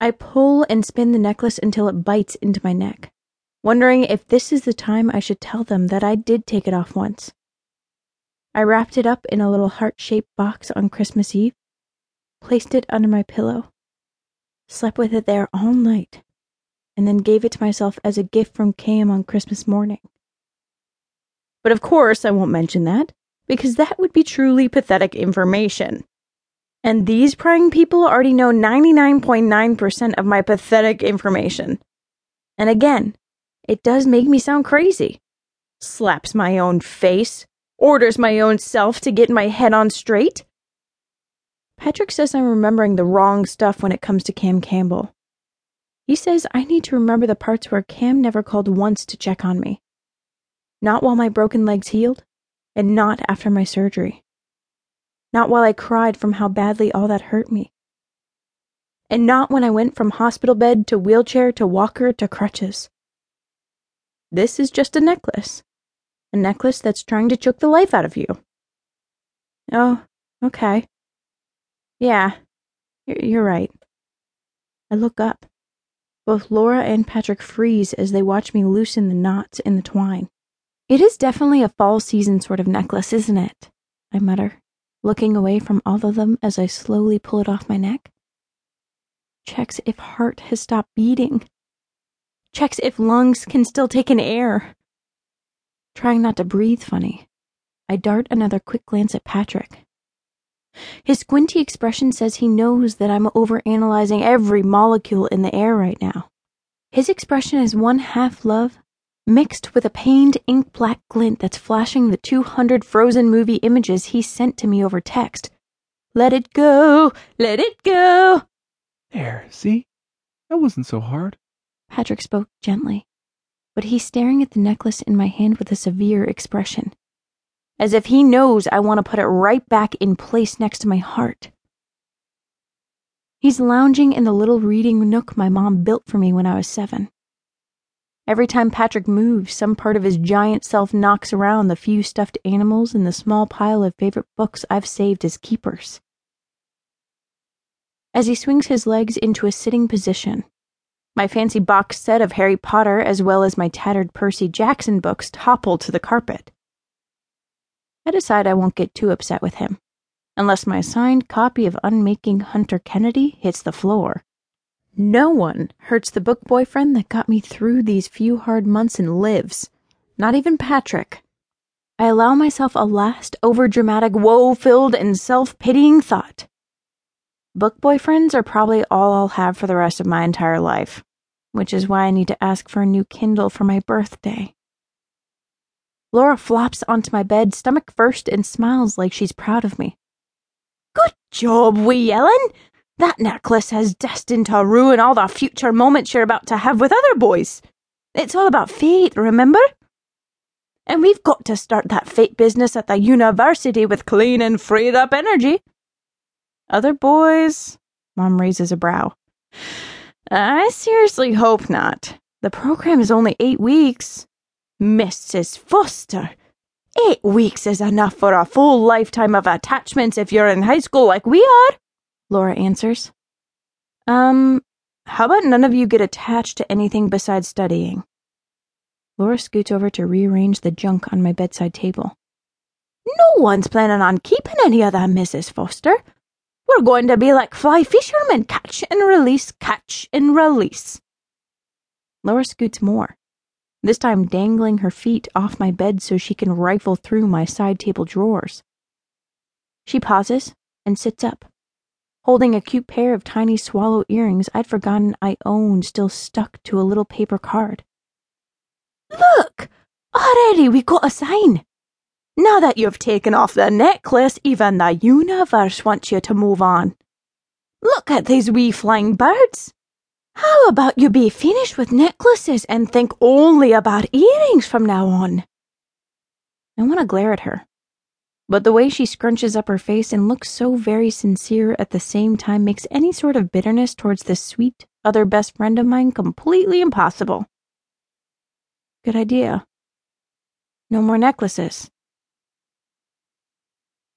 I pull and spin the necklace until it bites into my neck, wondering if this is the time I should tell them that I did take it off once. I wrapped it up in a little heart shaped box on Christmas Eve, placed it under my pillow, slept with it there all night, and then gave it to myself as a gift from Cam on Christmas morning. But of course, I won't mention that, because that would be truly pathetic information. And these prying people already know 99.9% of my pathetic information. And again, it does make me sound crazy. Slaps my own face, orders my own self to get my head on straight. Patrick says I'm remembering the wrong stuff when it comes to Cam Campbell. He says I need to remember the parts where Cam never called once to check on me. Not while my broken legs healed, and not after my surgery. Not while I cried from how badly all that hurt me. And not when I went from hospital bed to wheelchair to walker to crutches. This is just a necklace. A necklace that's trying to choke the life out of you. Oh, okay. Yeah, you're right. I look up. Both Laura and Patrick freeze as they watch me loosen the knots in the twine. It is definitely a fall season sort of necklace, isn't it? I mutter looking away from all of them as I slowly pull it off my neck. Checks if heart has stopped beating. Checks if lungs can still take in air. Trying not to breathe funny, I dart another quick glance at Patrick. His squinty expression says he knows that I'm overanalyzing every molecule in the air right now. His expression is one half love mixed with a pained ink black glint that's flashing the 200 frozen movie images he sent to me over text. Let it go! Let it go! There, see? That wasn't so hard. Patrick spoke gently, but he's staring at the necklace in my hand with a severe expression, as if he knows I want to put it right back in place next to my heart. He's lounging in the little reading nook my mom built for me when I was seven. Every time Patrick moves, some part of his giant self knocks around the few stuffed animals and the small pile of favorite books I've saved as keepers. As he swings his legs into a sitting position, my fancy box set of Harry Potter as well as my tattered Percy Jackson books topple to the carpet. I decide I won't get too upset with him, unless my signed copy of Unmaking Hunter Kennedy hits the floor. No one hurts the book boyfriend that got me through these few hard months and lives. Not even Patrick. I allow myself a last overdramatic, woe filled, and self pitying thought. Book boyfriends are probably all I'll have for the rest of my entire life, which is why I need to ask for a new Kindle for my birthday. Laura flops onto my bed, stomach first, and smiles like she's proud of me. Good job, wee Ellen! That necklace has destined to ruin all the future moments you're about to have with other boys. It's all about fate, remember? And we've got to start that fate business at the university with clean and freed up energy. Other boys? Mom raises a brow. I seriously hope not. The program is only eight weeks. Mrs. Foster, eight weeks is enough for a full lifetime of attachments if you're in high school like we are. Laura answers. Um, how about none of you get attached to anything besides studying? Laura scoots over to rearrange the junk on my bedside table. No one's planning on keeping any of that, Mrs. Foster. We're going to be like fly fishermen catch and release, catch and release. Laura scoots more, this time dangling her feet off my bed so she can rifle through my side table drawers. She pauses and sits up holding a cute pair of tiny swallow earrings I'd forgotten I owned still stuck to a little paper card. Look! Already we got a sign! Now that you've taken off the necklace, even the universe wants you to move on. Look at these wee flying birds. How about you be finished with necklaces and think only about earrings from now on? I want to glare at her, but the way she scrunches up her face and looks so very sincere at the same time makes any sort of bitterness towards this sweet other best friend of mine completely impossible. Good idea. No more necklaces.